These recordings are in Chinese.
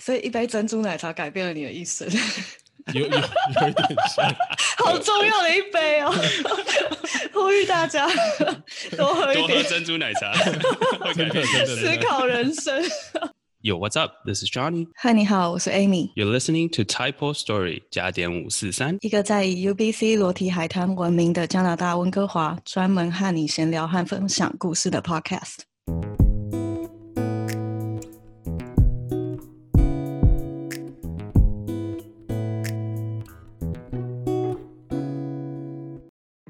所以一杯珍珠奶茶改变了你的一生，有有有一点像，好重要的一杯哦！呼吁大家多喝一多喝点，珍珠奶茶。真的真的思。考人生。Yo, what's up? This is Johnny. 嗨，你好，我是 Amy，You're listening to Typo Story 加点五四三。一个在以 UBC 裸体海滩闻名的加拿大温哥华，专门和你闲聊和分享故事的 Podcast。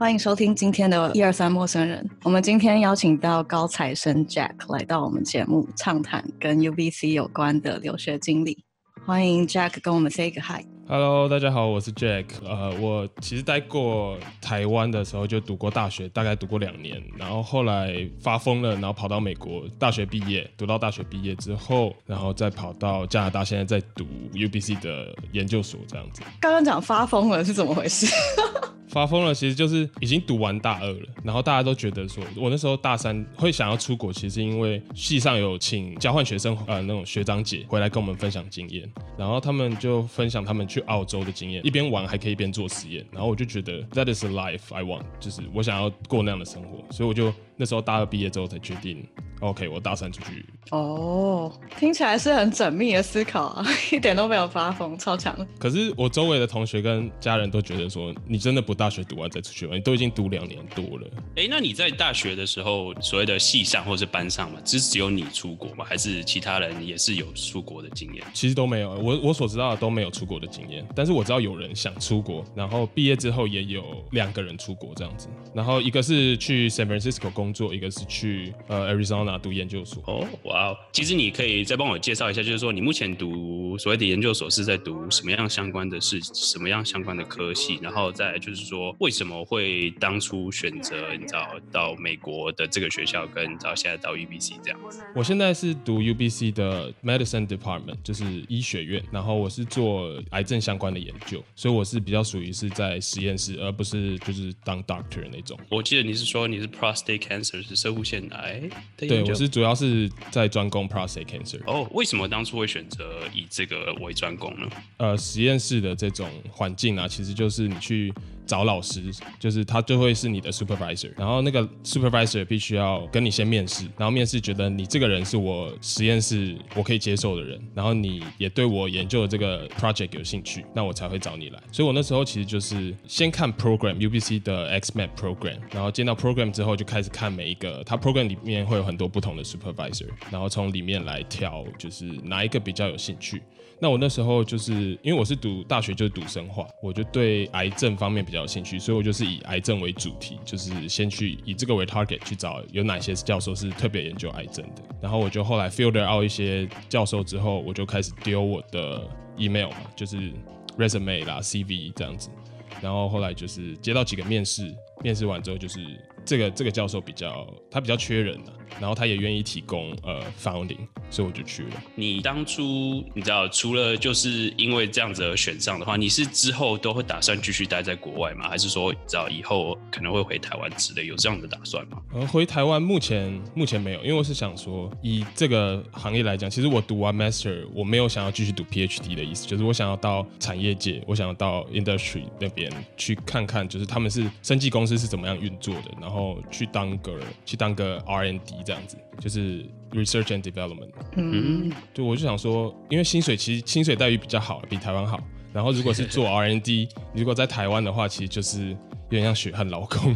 欢迎收听今天的一二三陌生人。我们今天邀请到高材生 Jack 来到我们节目，畅谈跟 UBC 有关的留学经历。欢迎 Jack 跟我们 say 个 hi。Hello，大家好，我是 Jack。呃，我其实待过台湾的时候就读过大学，大概读过两年，然后后来发疯了，然后跑到美国大学毕业，读到大学毕业之后，然后再跑到加拿大，现在在读 UBC 的研究所这样子。刚刚讲发疯了是怎么回事？发疯了，其实就是已经读完大二了，然后大家都觉得说，我那时候大三会想要出国，其实是因为系上有请交换学生，呃，那种学长姐回来跟我们分享经验，然后他们就分享他们去澳洲的经验，一边玩还可以一边做实验，然后我就觉得 that is a life I want，就是我想要过那样的生活，所以我就那时候大二毕业之后才决定，OK，我大三出去哦，听起来是很缜密的思考啊，一点都没有发疯，超强。可是我周围的同学跟家人都觉得说，你真的不大学读完再出去玩，你都已经读两年多了。哎，那你在大学的时候，所谓的系上或是班上嘛，只只有你出国吗？还是其他人也是有出国的经验？其实都没有，我我所知道的都没有出国的经验，但是我知道有人想出国，然后毕业之后也有两个人出国这样子，然后一个是去 San Francisco 工作，一个是去呃 Arizona 读研究所。哦，哇哦！其实你可以再帮我介绍一下，就是说你目前读所谓的研究所是在读什么样相关的事，什么样相关的科系，然后再就是说为什么会当初选择你知道到美国的这个学校，跟你知道现在到 UBC 这样子。我现在是读 UBC 的 Medicine Department，就是医学院，然后我是做癌症相关的研究，所以我是比较属于是在实验室，而不是就是当 doctor 那种。我记得你是说你是 prostate cancer 是生物腺癌的对，我是主要是在专攻 prostate cancer。哦，为什么当初会选择以这个为专攻呢？呃实验室的这种环境啊，其实就是你去找老师，就是他就会是你的 supervisor，然后那个 supervisor 必须要跟你先面试，然后面试觉得你这个人是我实验室我可以接受的人，然后你也对我研究的这个 project 有兴趣，那我才会找你来。所以我那时候其实就是先看 program UBC 的 XMAT program，然后见到 program 之后就开始看每一个，它 program 里面会有很多不同的 supervisor，然后从里面来挑，就是哪一个比较有兴趣。那我那时候就是因为我是读大学就是读生化，我就对癌症方面比较有兴趣，所以我就是以癌症为主题，就是先去以这个为 target 去找有哪些教授是特别研究癌症的。然后我就后来 filter out 一些教授之后，我就开始丢我的 email 嘛，就是 resume 啦、CV 这样子。然后后来就是接到几个面试，面试完之后就是这个这个教授比较他比较缺人啊，然后他也愿意提供呃 founding，所以我就去了。你当初你知道，除了就是因为这样子而选上的话，你是之后都会打算继续待在国外吗？还是说，你知道以后可能会回台湾之类，有这样的打算吗？呃，回台湾目前目前没有，因为我是想说，以这个行业来讲，其实我读完 master，我没有想要继续读 PhD 的意思，就是我想要到产业界，我想要到 industry 那边去看看，就是他们是生技公司是怎么样运作的，然后去当个去当个 R N D 这样子，就是 research and development。嗯，对，我就想说，因为薪水其实薪水待遇比较好，比台湾好。然后如果是做 R N D，如果在台湾的话，其实就是有点像血汗劳工。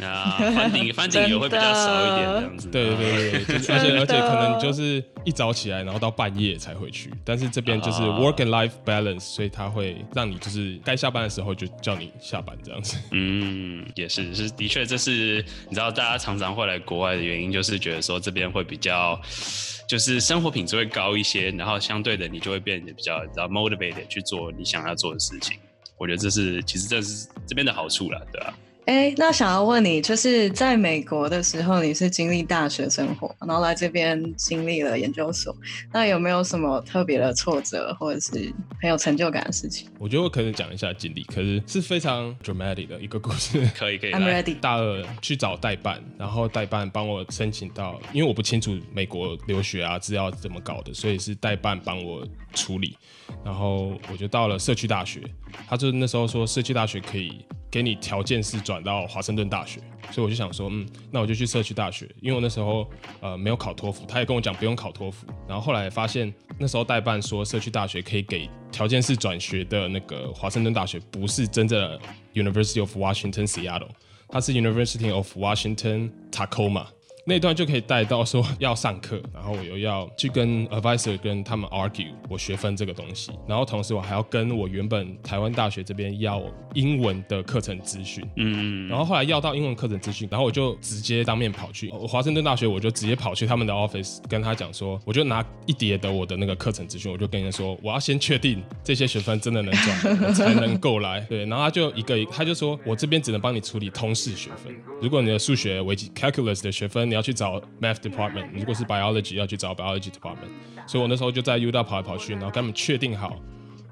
那 翻顶翻顶也会比较少一点这样子。对对对对，就是而且而且可能就是一早起来，然后到半夜才回去。但是这边就是啊 work and life balance，所以他会让你就是该下班的时候就叫你下班这样子。嗯，也是是的确，这是你知道大家常常会来国外的原因，就是觉得说这边会比较。就是生活品质会高一些，然后相对的你就会变得比较比较 motivated 去做你想要做的事情。我觉得这是其实这是这边的好处了，对吧、哎，那想要问你，就是在美国的时候，你是经历大学生活，然后来这边经历了研究所，那有没有什么特别的挫折，或者是很有成就感的事情？我觉得我可能讲一下经历，可是是非常 dramatic 的一个故事。可以可以，I'm ready。大二去找代办，然后代办帮我申请到，因为我不清楚美国留学啊资料怎么搞的，所以是代办帮我处理，然后我就到了社区大学，他就那时候说社区大学可以。给你条件是转到华盛顿大学，所以我就想说，嗯，那我就去社区大学，因为我那时候呃没有考托福，他也跟我讲不用考托福，然后后来发现那时候代办说社区大学可以给条件是转学的那个华盛顿大学不是真正的 University of Washington Seattle，它是 University of Washington Tacoma。那段就可以带到说要上课，然后我又要去跟 advisor 跟他们 argue 我学分这个东西，然后同时我还要跟我原本台湾大学这边要英文的课程资讯，嗯，然后后来要到英文课程资讯，然后我就直接当面跑去华盛顿大学，我就直接跑去他们的 office 跟他讲说，我就拿一叠的我的那个课程资讯，我就跟人家说我要先确定这些学分真的能转才能够来，对，然后他就一个他就说我这边只能帮你处理通识学分，如果你的数学微积 calculus 的学分。你要去找 math department，如果是 biology 要去找 biology department，所以我那时候就在 U 大跑来跑去，然后跟他们确定好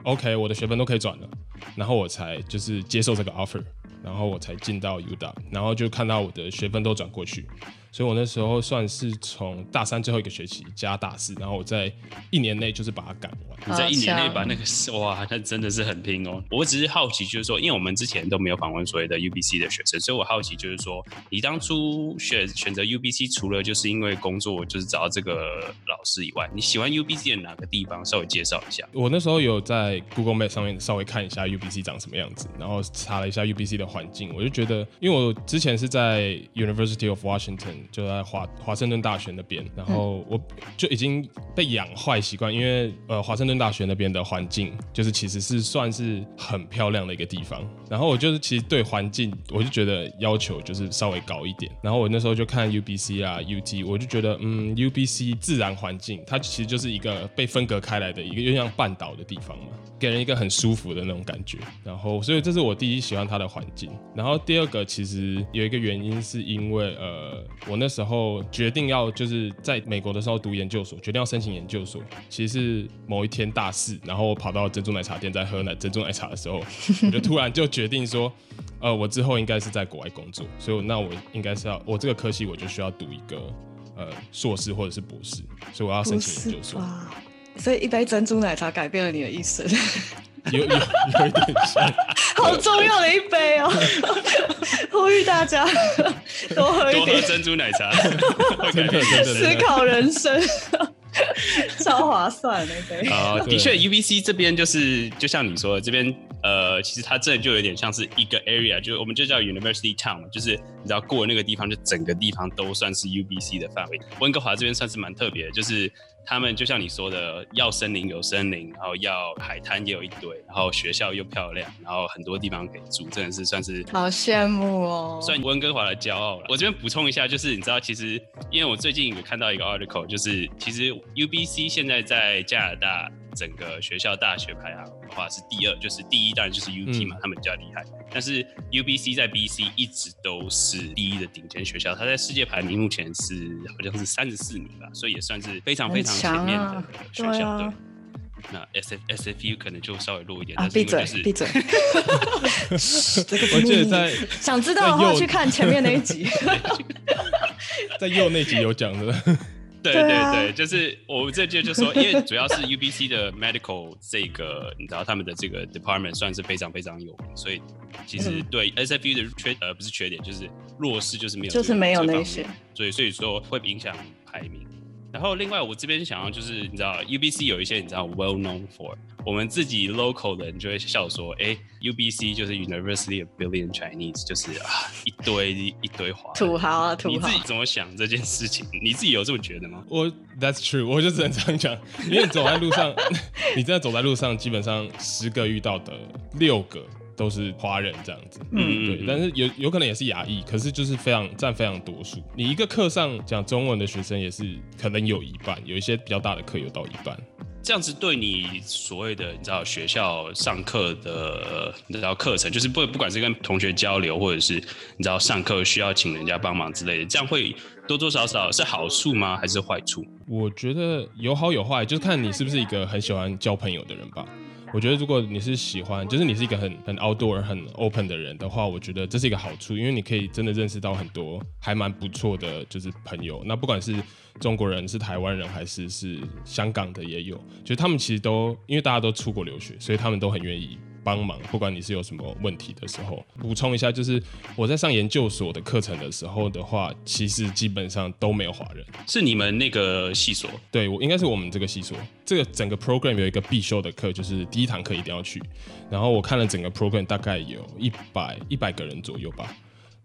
，OK，我的学分都可以转了，然后我才就是接受这个 offer，然后我才进到 U 大，然后就看到我的学分都转过去。所以我那时候算是从大三最后一个学期加大四，然后我在一年内就是把它赶完。你在一年内把那个哇，那真的是很拼哦。我只是好奇，就是说，因为我们之前都没有访问所谓的 UBC 的学生，所以我好奇，就是说，你当初选选择 UBC，除了就是因为工作就是找到这个老师以外，你喜欢 UBC 的哪个地方？稍微介绍一下。我那时候有在 Google Map 上面稍微看一下 UBC 长什么样子，然后查了一下 UBC 的环境，我就觉得，因为我之前是在 University of Washington。就在华华盛顿大学那边，然后我就已经被养坏习惯，因为呃华盛顿大学那边的环境就是其实是算是很漂亮的一个地方，然后我就是其实对环境我就觉得要求就是稍微高一点，然后我那时候就看 UBC 啊 UT，我就觉得嗯 UBC 自然环境它其实就是一个被分隔开来的一个又像半岛的地方嘛，给人一个很舒服的那种感觉，然后所以这是我第一喜欢它的环境，然后第二个其实有一个原因是因为呃。我那时候决定要就是在美国的时候读研究所，决定要申请研究所。其实是某一天大四，然后我跑到珍珠奶茶店在喝奶珍珠奶茶的时候，我就突然就决定说，呃，我之后应该是在国外工作，所以那我应该是要我这个科系我就需要读一个呃硕士或者是博士，所以我要申请研究所。所以一杯珍珠奶茶改变了你的一生。有有有一点像，好重要的一杯哦！呼吁大家多喝一点珍珠奶茶，真的真的思考人生，超划算那杯。啊，的确，UBC 这边就是就像你说的，这边呃，其实它这就有点像是一个 area，就我们就叫 University Town，就是你知道过那个地方，就整个地方都算是 UBC 的范围。温哥华这边算是蛮特别的，就是。他们就像你说的，要森林有森林，然后要海滩也有一堆，然后学校又漂亮，然后很多地方可以住，真的是算是好羡慕哦，算温哥华的骄傲了。我这边补充一下，就是你知道，其实因为我最近有看到一个 article，就是其实 UBC 现在在加拿大。整个学校大学排行的话是第二，就是第一当然就是 UT 嘛，他们比较厉害。但是 UBC 在 BC 一直都是第一的顶尖学校，它在世界排名目前是好像是三十四名吧，所以也算是非常非常前面的学校。对，那 SF SFU 可能就稍微弱一点。啊，闭嘴，闭嘴。我记得在 想知道的话，去看前面那一集，在右那集有讲的。对对对，就是我这届就说，因为主要是 UBC 的 medical 这个，你知道他们的这个 department 算是非常非常有名，所以其实对 SFU 的缺呃不是缺点，就是弱势就是没有，就是没有那些，所以所以说会影响排名。然后另外我这边想要就是你知道 UBC 有一些你知道 well known for，我们自己 local 的人就会笑说，哎，UBC 就是 University of Billion Chinese，就是啊一堆一堆华土豪啊土豪。你自己怎么想这件事情？你自己有这么觉得吗？我 That's true，我就只能这样讲，因为走在路上，你真的走在路上，基本上十个遇到的六个。都是华人这样子，嗯，对，但是有有可能也是亚裔，可是就是非常占非常多数。你一个课上讲中文的学生也是可能有一半，有一些比较大的课有到一半。这样子对你所谓的你知道学校上课的你知道课程，就是不不管是跟同学交流，或者是你知道上课需要请人家帮忙之类的，这样会多多少少是好处吗？还是坏处？我觉得有好有坏，就是看你是不是一个很喜欢交朋友的人吧。我觉得如果你是喜欢，就是你是一个很很 outdoor 很 open 的人的话，我觉得这是一个好处，因为你可以真的认识到很多还蛮不错的，就是朋友。那不管是中国人、是台湾人，还是是香港的也有，就是他们其实都因为大家都出国留学，所以他们都很愿意。帮忙，不管你是有什么问题的时候，补充一下，就是我在上研究所的课程的时候的话，其实基本上都没有华人。是你们那个系所？对，我应该是我们这个系所。这个整个 program 有一个必修的课，就是第一堂课一定要去。然后我看了整个 program，大概有一百一百个人左右吧。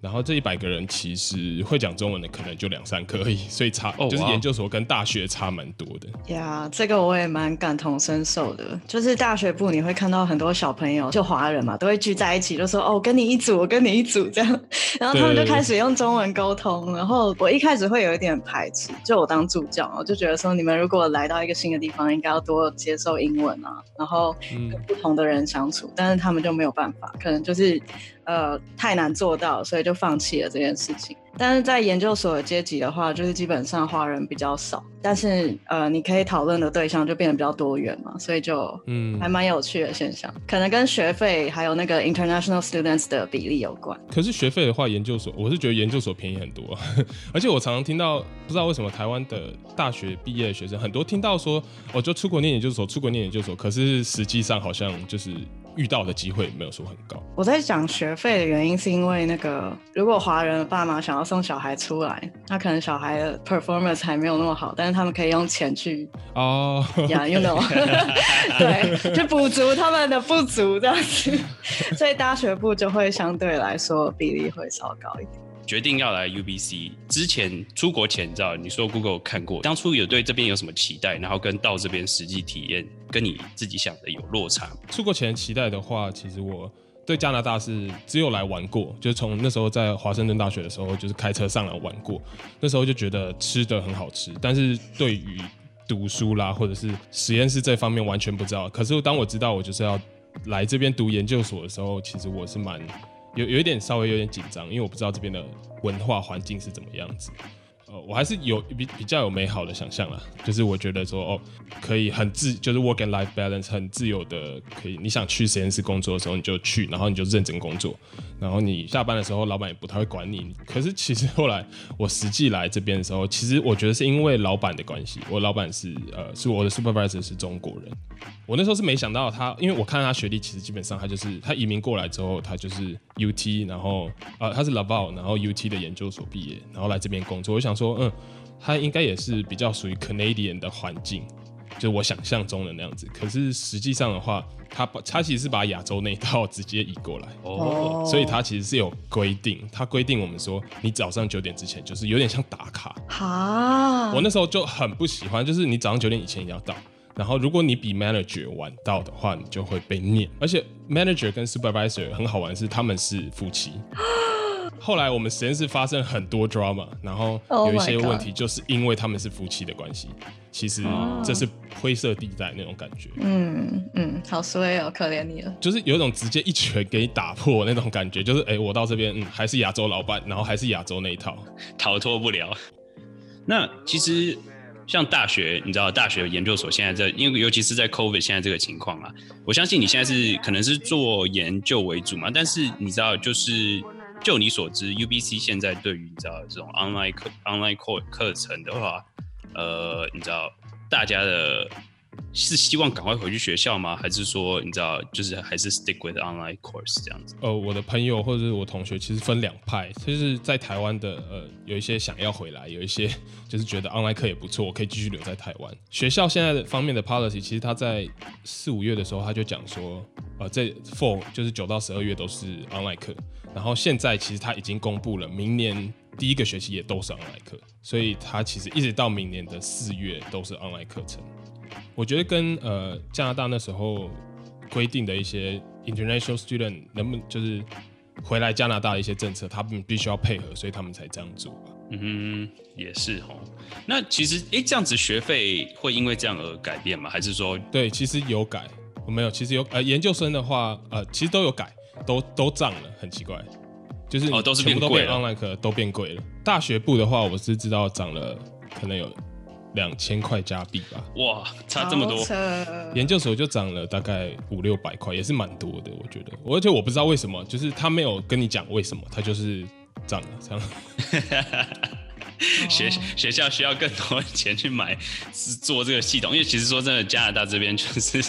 然后这一百个人其实会讲中文的可能就两三个而已，所以差就是研究所跟大学差蛮多的。呀，这个我也蛮感同身受的。就是大学部你会看到很多小朋友，就华人嘛，都会聚在一起，就说哦，跟你一组，我跟你一组这样。然后他们就开始用中文沟通。然后我一开始会有一点排斥，就我当助教，我就觉得说你们如果来到一个新的地方，应该要多接受英文啊，然后跟不同的人相处。但是他们就没有办法，可能就是。呃，太难做到，所以就放弃了这件事情。但是在研究所的阶级的话，就是基本上华人比较少，但是呃，你可以讨论的对象就变得比较多元嘛，所以就嗯，还蛮有趣的现象，可能跟学费还有那个 international students 的比例有关。可是学费的话，研究所我是觉得研究所便宜很多，而且我常常听到，不知道为什么台湾的大学毕业的学生很多听到说，我就出国念研究所，出国念研究所，可是实际上好像就是。遇到的机会没有说很高。我在讲学费的原因，是因为那个如果华人的爸妈想要送小孩出来，那可能小孩的 performance 还没有那么好，但是他们可以用钱去哦，呀，you know，对，去补足他们的不足这样子，所以大学部就会相对来说比例会稍高一点。决定要来 UBC 之前，出国前，你知道，你说 Google 看过，当初有对这边有什么期待，然后跟到这边实际体验，跟你自己想的有落差。出国前期待的话，其实我对加拿大是只有来玩过，就是从那时候在华盛顿大学的时候，就是开车上来玩过，那时候就觉得吃的很好吃，但是对于读书啦或者是实验室这方面完全不知道。可是当我知道我就是要来这边读研究所的时候，其实我是蛮。有有一点稍微有点紧张，因为我不知道这边的文化环境是怎么样子。呃我还是有比比较有美好的想象啦，就是我觉得说哦，可以很自，就是 work and life balance 很自由的，可以你想去实验室工作的时候你就去，然后你就认真工作，然后你下班的时候老板也不太会管你。可是其实后来我实际来这边的时候，其实我觉得是因为老板的关系，我老板是呃是我的 supervisor 是中国人，我那时候是没想到他，因为我看他学历其实基本上他就是他移民过来之后他就是 UT，然后呃他是 Laval，然后 UT 的研究所毕业，然后来这边工作，我想说。嗯，他应该也是比较属于 Canadian 的环境，就是我想象中的那样子。可是实际上的话，他把他其实是把亚洲那套直接移过来哦，所以他其实是有规定，他规定我们说，你早上九点之前就是有点像打卡。哈，我那时候就很不喜欢，就是你早上九点以前一定要到，然后如果你比 manager 晚到的话，你就会被念。而且 manager 跟 supervisor 很好玩，是他们是夫妻。后来我们实验室发生很多 drama，然后有一些问题，就是因为他们是夫妻的关系。其实这是灰色地带那种感觉。嗯嗯，好衰哦，可怜你了。就是有一种直接一拳给你打破那种感觉，就是哎，我到这边，嗯，还是亚洲老板，然后还是亚洲那一套，逃脱不了。那其实像大学，你知道，大学研究所现在在，因为尤其是在 COVID 现在这个情况啊，我相信你现在是可能是做研究为主嘛，但是你知道，就是。就你所知，UBC 现在对于你知道这种 online 课 online 课课程的话，呃，你知道大家的是希望赶快回去学校吗？还是说你知道就是还是 stick with online course 这样子？呃，我的朋友或者是我同学其实分两派，就是在台湾的呃有一些想要回来，有一些 就是觉得 online 课也不错，我可以继续留在台湾。学校现在的方面的 policy，其实他在四五月的时候他就讲说，呃，这 four 就是九到十二月都是 online 课。然后现在其实他已经公布了，明年第一个学期也都是 online 课，所以他其实一直到明年的四月都是 online 课程。我觉得跟呃加拿大那时候规定的一些 international student 能不能就是回来加拿大的一些政策，他们必须要配合，所以他们才这样做吧。嗯哼，也是哦。那其实，哎，这样子学费会因为这样而改变吗？还是说，对，其实有改，没有，其实有呃，研究生的话，呃，其实都有改，都都涨了，很奇怪，就是哦，都是全部都变贵了 online 课都变贵了。大学部的话，我是知道涨了，可能有两千块加币吧。哇，差这么多研究所就涨了大概五六百块，也是蛮多的，我觉得。而且我不知道为什么，就是他没有跟你讲为什么，他就是涨了这样。学学校需要更多钱去买是做这个系统，因为其实说真的，加拿大这边就是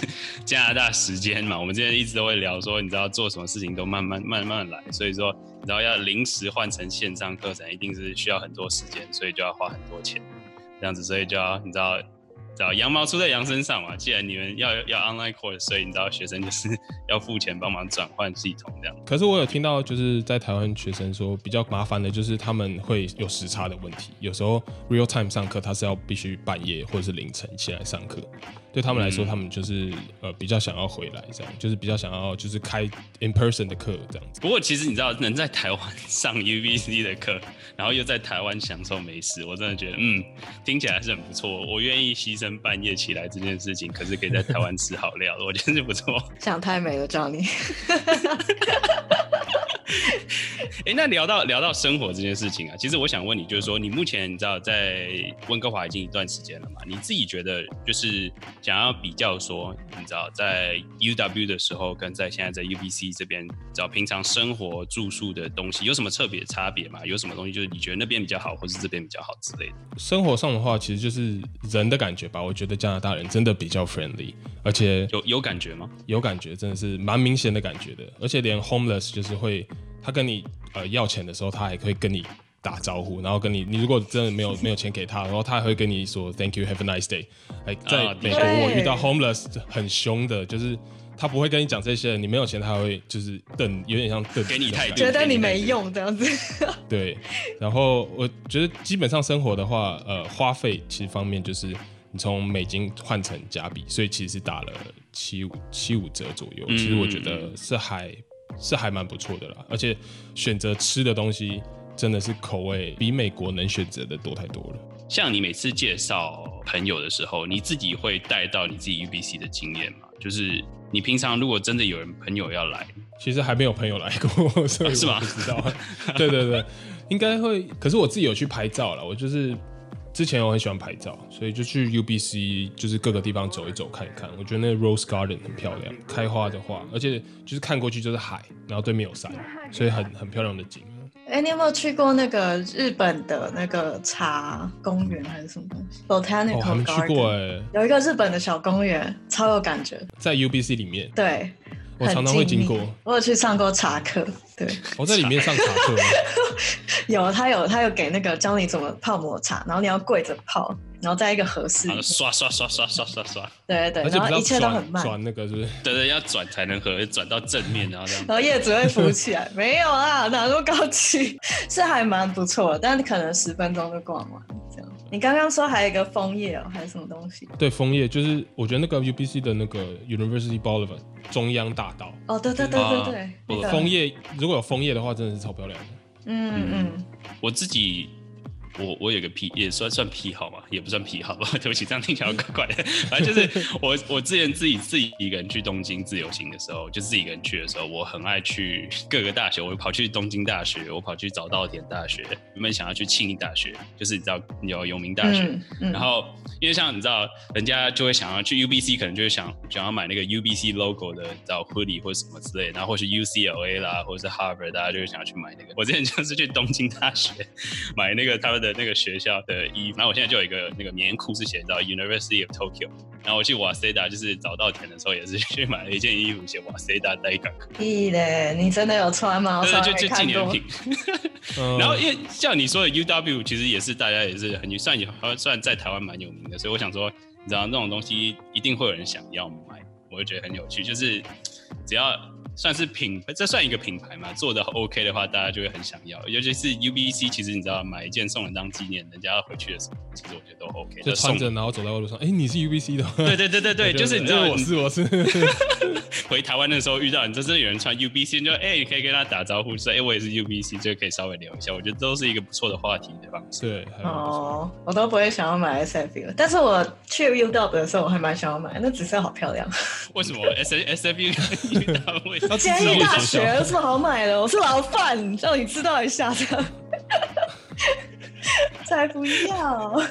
加拿大时间嘛，我们之前一直都会聊说，你知道做什么事情都慢慢慢慢来，所以说你知道要临时换成线上课程，一定是需要很多时间，所以就要花很多钱，这样子，所以就要你知道。知道羊毛出在羊身上嘛？既然你们要要 online course，所以你知道学生就是 要付钱帮忙转换系统这样。可是我有听到，就是在台湾学生说比较麻烦的，就是他们会有时差的问题。有时候 real time 上课，他是要必须半夜或者是凌晨起来上课。对他们来说，他们就是呃比较想要回来，这样就是比较想要就是开 in person 的课这样子。不过其实你知道，能在台湾 上 UVC 的课，然后又在台湾享受美食，我真的觉得嗯，听起来是很不错。我愿意牺牲半夜起来这件事情，可是可以在台湾吃好料，我觉得是不错。想太美了，找你。哎、那聊到聊到生活这件事情啊，其实我想问你，就是说你目前你知道在温哥华已经一段时间了嘛？你自己觉得就是想要比较说，你知道在 UW 的时候跟在现在在 UBC 这边，找平常生活住宿的东西有什么特别差别吗？有什么东西就是你觉得那边比较好，或是这边比较好之类的？生活上的话，其实就是人的感觉吧。我觉得加拿大人真的比较 friendly，而且有有感觉吗？有感觉，真的是蛮明显的感觉的。而且连 homeless 就是会，他跟你呃要钱的时候，他还会跟你打招呼，然后跟你，你如果真的没有没有钱给他，然后他还会跟你说 Thank you, have a nice day。哎，在啊美国我遇到 homeless 很凶的，就是他不会跟你讲这些，你没有钱，他还会就是瞪，有点像瞪，给你态度觉得你没用这样子。对，然后我觉得基本上生活的话，呃，花费其实方面就是你从美金换成加币，所以其实是打了七五七五折左右。嗯其实我觉得是还是还蛮不错的啦，而且选择吃的东西真的是口味比美国能选择的多太多了。像你每次介绍朋友的时候，你自己会带到你自己 UBC 的经验吗？就是你平常如果真的有人朋友要来，其实还没有朋友来过，所以啊是吗我不知道。对对对，应该会。可是我自己有去拍照了，我就是之前我很喜欢拍照，所以就去 UBC，就是各个地方走一走看一看。我觉得那个 Rose Garden 很漂亮，开花的话，而且就是看过去就是海，然后对面有山，所以很很漂亮的景。哎，你有没有去过那个日本的那个茶公园还是什么东西？Botanical 哦，还没去 Garden 过哎、有一个日本的小公园，超有感觉。在 UBC 里面，对，我常常会经过。我有去上过茶课，对，我在里面上茶课，有他有他有给那个教你怎么泡抹茶，然后你要跪着泡，然后在一个合适刷刷刷刷刷刷刷，对对对，而且不是要然后一切都很慢，转那个，是不是？对对，要转才能合，转到正面，然后这样。然后叶子会浮起来，没有啦，哪那么高级？是还蛮不错的，但可能十分钟就逛完。你刚刚说还有一个枫叶哦，还是什么东西？对，枫叶就是我觉得那个 UBC 的那个 University Boulevard 中央大道，哦，对对对对对啊，那个。枫，叶如果有枫叶的话，真的是超漂亮的。嗯。嗯，我自己，我我有个癖，也算算癖好嘛，也不算癖好吧，对不起，这样听起来怪怪的。反正就是我我之前自己自己一个人去东京自由行的时候，就自己一个人去的时候，我很爱去 各个大学，我跑去东京大学，我跑去早稻田大学，原本想要去庆应大学，就是你知道有永明大学，嗯嗯然后因为像你知道，人家就会想要去 UBC，可能就会想想要买那个 UBC logo 的，你知道 hoodie 或者什么之类的，然后或是 UCLA 啦，或者是 Harvard，大家就会想要去买那个。我之前就是去东京大学 买那个他们的那个学校的衣服，然后我现在就有一个那个棉裤是写到 University of Tokyo，然后我去瓦塞达就是找稻田的时候也是去买了一件衣服写瓦塞达代港，咦嘞，你真的有穿吗？我对就就纪。念品。嗯然后因为像你说的 UW，其实也是大家也是很算有算在台湾蛮有名的，所以我想说，你知道那种东西一定会有人想要买，我就觉得很有趣。就是只要算是品，这算一个品牌嘛？做的 OK 的话，大家就会很想要。尤其是 UBC，其实你知道，买一件送人当纪念，人家要回去的时候，其实我觉得都 OK。就穿着，然后走在路上，哎，你是 UBC 的？对对对对对，就是你知道，我是我是。回台湾的时候遇到你，真的有人穿 UBC，就哎，你可以跟他打招呼说，哎，我也是 UBC，这个可以稍微聊一下。我觉得都是一个不错的话题的方式。对，哦，我都不会想要买 SFU，但是我去 U W 的时候，我还蛮想要买，那紫色好漂亮。为什么 S S F 建议大学有什么好买的？我是老范，让你知道一下的。才不要！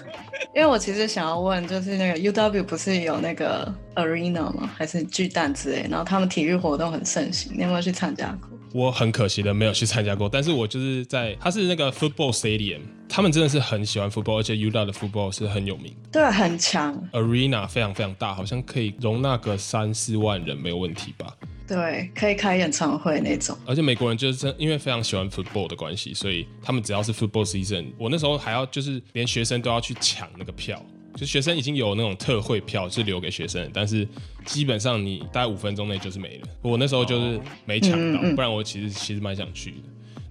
因为我其实想要问，就是那个 U W 不是有那个 Arena 吗？还是巨蛋之类？然后他们体育活动很盛行，你有没有去参加过？我很可惜的没有去参加过，但是我就是在，他是那个 football stadium，他们真的是很喜欢 football，而且 U W 的 football 是很有名，对，很强。Arena 非常非常大，好像可以容纳个三四万人，没有问题吧？对，可以开演唱会那种。而且美国人就是真因为非常喜欢 football 的关系，所以他们只要是 football season，我那时候还要就是连学生都要去抢那个票。就学生已经有那种特惠票是留给学生，但是基本上你大概五分钟内就是没了。我那时候就是没抢到，不然我其实其实蛮想去的。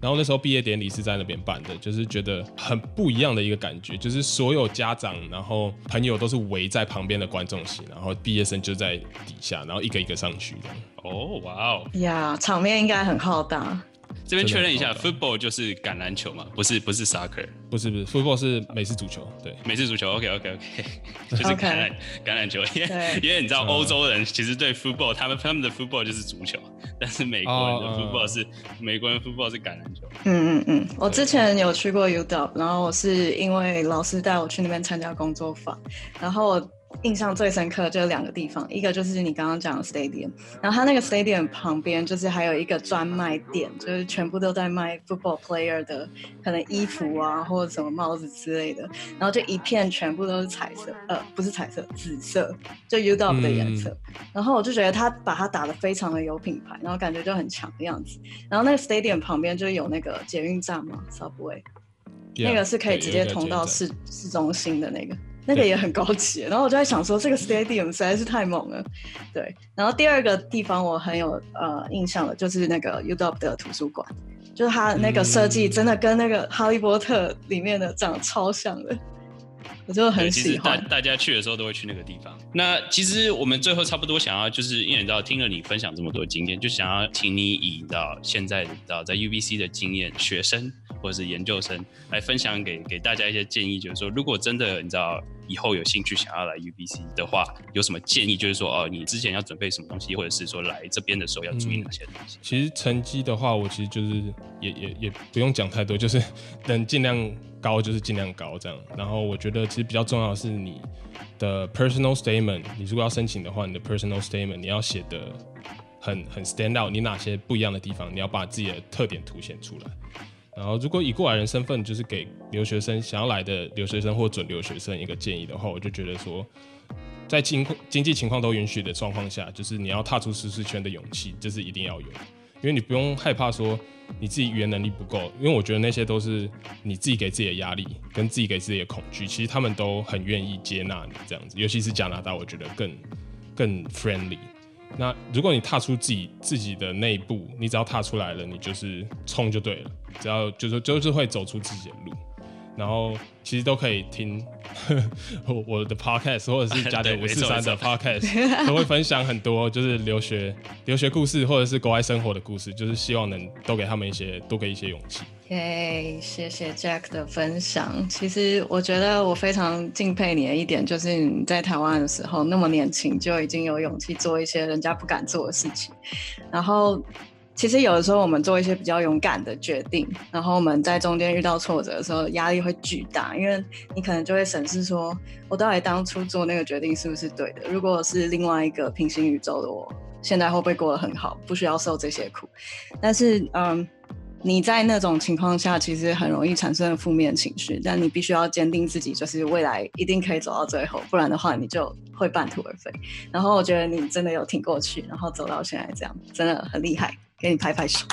然后那时候毕业典礼是在那边办的，就是觉得很不一样的一个感觉，就是所有家长然后朋友都是围在旁边的观众席，然后毕业生就在底下，然后一个一个上去。哦，哇哦，呀，场面应该很浩大。这边确认一下，football 就是橄榄球嘛？不是，不是 soccer，不是，不是，football 是美式足球。对，美式足球。OK，OK，OK，就是橄榄橄榄球。因为因为你知道，欧洲人其实对 football，他们他们的 football 就是足球，但是美国人的 football 是美国人 football 是橄榄球。嗯嗯嗯，我之前有去过 UW，然后我是因为老师带我去那边参加工作坊，然后。印象最深刻就两个地方，一个就是你刚刚讲的 stadium，然后它那个 stadium 旁边就是还有一个专卖店，就是全部都在卖 football player 的可能衣服啊或者什么帽子之类的，然后就一片全部都是彩色，呃，不是彩色，紫色，就 U W 的颜色。然后我就觉得他把它打得非常的有品牌，然后感觉就很强的样子。然后那个 stadium 旁边就有那个捷运站嘛，subway，那个是可以直接通到市市中心的那个。那个也很高级，然后我就在想说，这个 stadium 实在是太猛了，对。然后第二个地方我很有呃印象的，就是那个 U W 的图书馆，就是它那个设计真的跟那个哈利波特里面的长得超像的，我就很喜欢。大大家去的时候都会去那个地方。那其实我们最后差不多想要，就是因为你知道听了你分享这么多经验，就想要请你以到现在到在 U B C 的经验，学生。或者是研究生来分享给给大家一些建议，就是说，如果真的你知道以后有兴趣想要来 UBC 的话，有什么建议？就是说，哦，你之前要准备什么东西，或者是说来这边的时候要注意哪些东西？其实成绩的话，我其实就是也也也不用讲太多，就是 能尽量高就是尽量高这样。然后我觉得其实比较重要的是你的 personal statement，你如果要申请的话，你的 personal statement 你要写的很很 stand out，你哪些不一样的地方，你要把自己的特点凸显出来。然后，如果以过来人身份，就是给留学生想要来的留学生或准留学生一个建议的话，我就觉得说，在经经济情况都允许的状况下，就是你要踏出舒适圈的勇气，这是一定要有，因为你不用害怕说你自己语言能力不够，因为我觉得那些都是你自己给自己的压力，跟自己给自己的恐惧，其实他们都很愿意接纳你这样子，尤其是加拿大，我觉得更更 friendly。那如果你踏出自己自己的那一步，你只要踏出来了，你就是冲就对了。只要就是就是会走出自己的路，然后其实都可以听我 我的 podcast 或者是 加点五四三的 podcast，都会分享很多就是留学留学故事或者是国外生活的故事，就是希望能多给他们一些多给一些勇气。耶，谢谢 Jack 的分享。其实我觉得我非常敬佩你的一点，就是你在台湾的时候那么年轻，就已经有勇气做一些人家不敢做的事情。然后，其实有的时候我们做一些比较勇敢的决定，然后我们在中间遇到挫折的时候，压力会巨大，因为你可能就会审视说，我到底当初做那个决定是不是对的？如果是另外一个平行宇宙的我，现在会不会过得很好，不需要受这些苦？但是，嗯。你在那种情况下，其实很容易产生负面情绪，但你必须要坚定自己，就是未来一定可以走到最后，不然的话你就会半途而废。然后我觉得你真的有挺过去，然后走到现在这样，真的很厉害，给你拍拍手。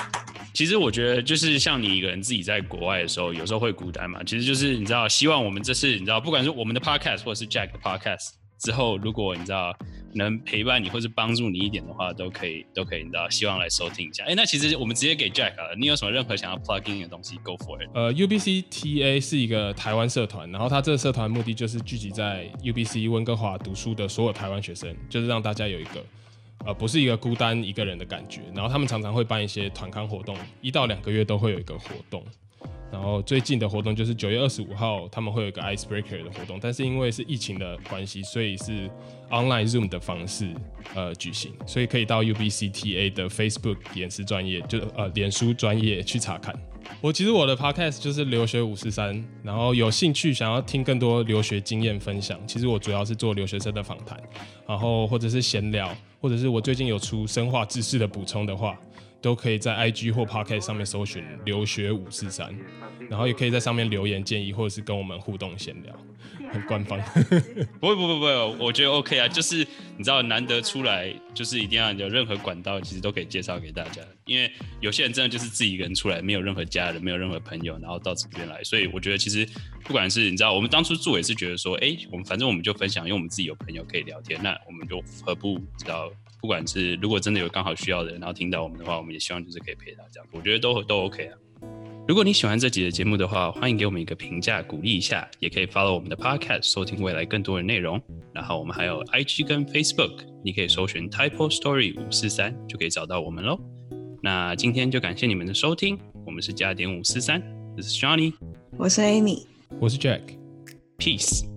其实我觉得就是像你一个人自己在国外的时候，有时候会孤单嘛。其实就是你知道，希望我们这次你知道，不管是我们的 podcast 或者是 Jack 的 podcast 之后，如果你知道能陪伴你或是帮助你一点的话，都可以都可以，你知道，希望来收听一下。哎，那其实我们直接给 Jack 了，你有什么任何想要 plug in 的东西，Go for it。呃，UBC TA 是一个台湾社团，然后它这个社团目的就是聚集在 UBC 温哥华读书的所有台湾学生，就是让大家有一个。呃，不是一个孤单一个人的感觉。然后他们常常会办一些团康活动，一到两个月都会有一个活动。然后最近的活动就是九月二十五号，他们会有一个 Icebreaker 的活动，但是因为是疫情的关系，所以是 Online Zoom 的方式呃举行，所以可以到 UBCTA 的 Facebook 演示专业，就呃脸书专业去查看。我其实我的 Podcast 就是留学五十三，然后有兴趣想要听更多留学经验分享，其实我主要是做留学生的访谈，然后或者是闲聊。或者是我最近有出生化知识的补充的话，都可以在 IG 或 Podcast 上面搜寻“留学五四三”，然后也可以在上面留言建议，或者是跟我们互动闲聊。很官方，不会不会不会，我觉得 OK 啊，就是你知道难得出来，就是一定要有任何管道，其实都可以介绍给大家。因为有些人真的就是自己一个人出来，没有任何家人，没有任何朋友，然后到这边来，所以我觉得其实不管是你知道，我们当初做也是觉得说，哎，我们反正我们就分享，因为我们自己有朋友可以聊天，那我们就何不知道，不管是如果真的有刚好需要的人，然后听到我们的话，我们也希望就是可以陪他这样，我觉得都都 OK 啊。如果你喜欢这集的节目的话，欢迎给我们一个评价，鼓励一下，也可以 follow 我们的 podcast，收听未来更多的内容。然后我们还有 IG 跟 Facebook，你可以搜寻 Type Story 五四三就可以找到我们喽。那今天就感谢你们的收听，我们是加点五四三，这是 Johnny，我是 Amy，我是 Jack，Peace。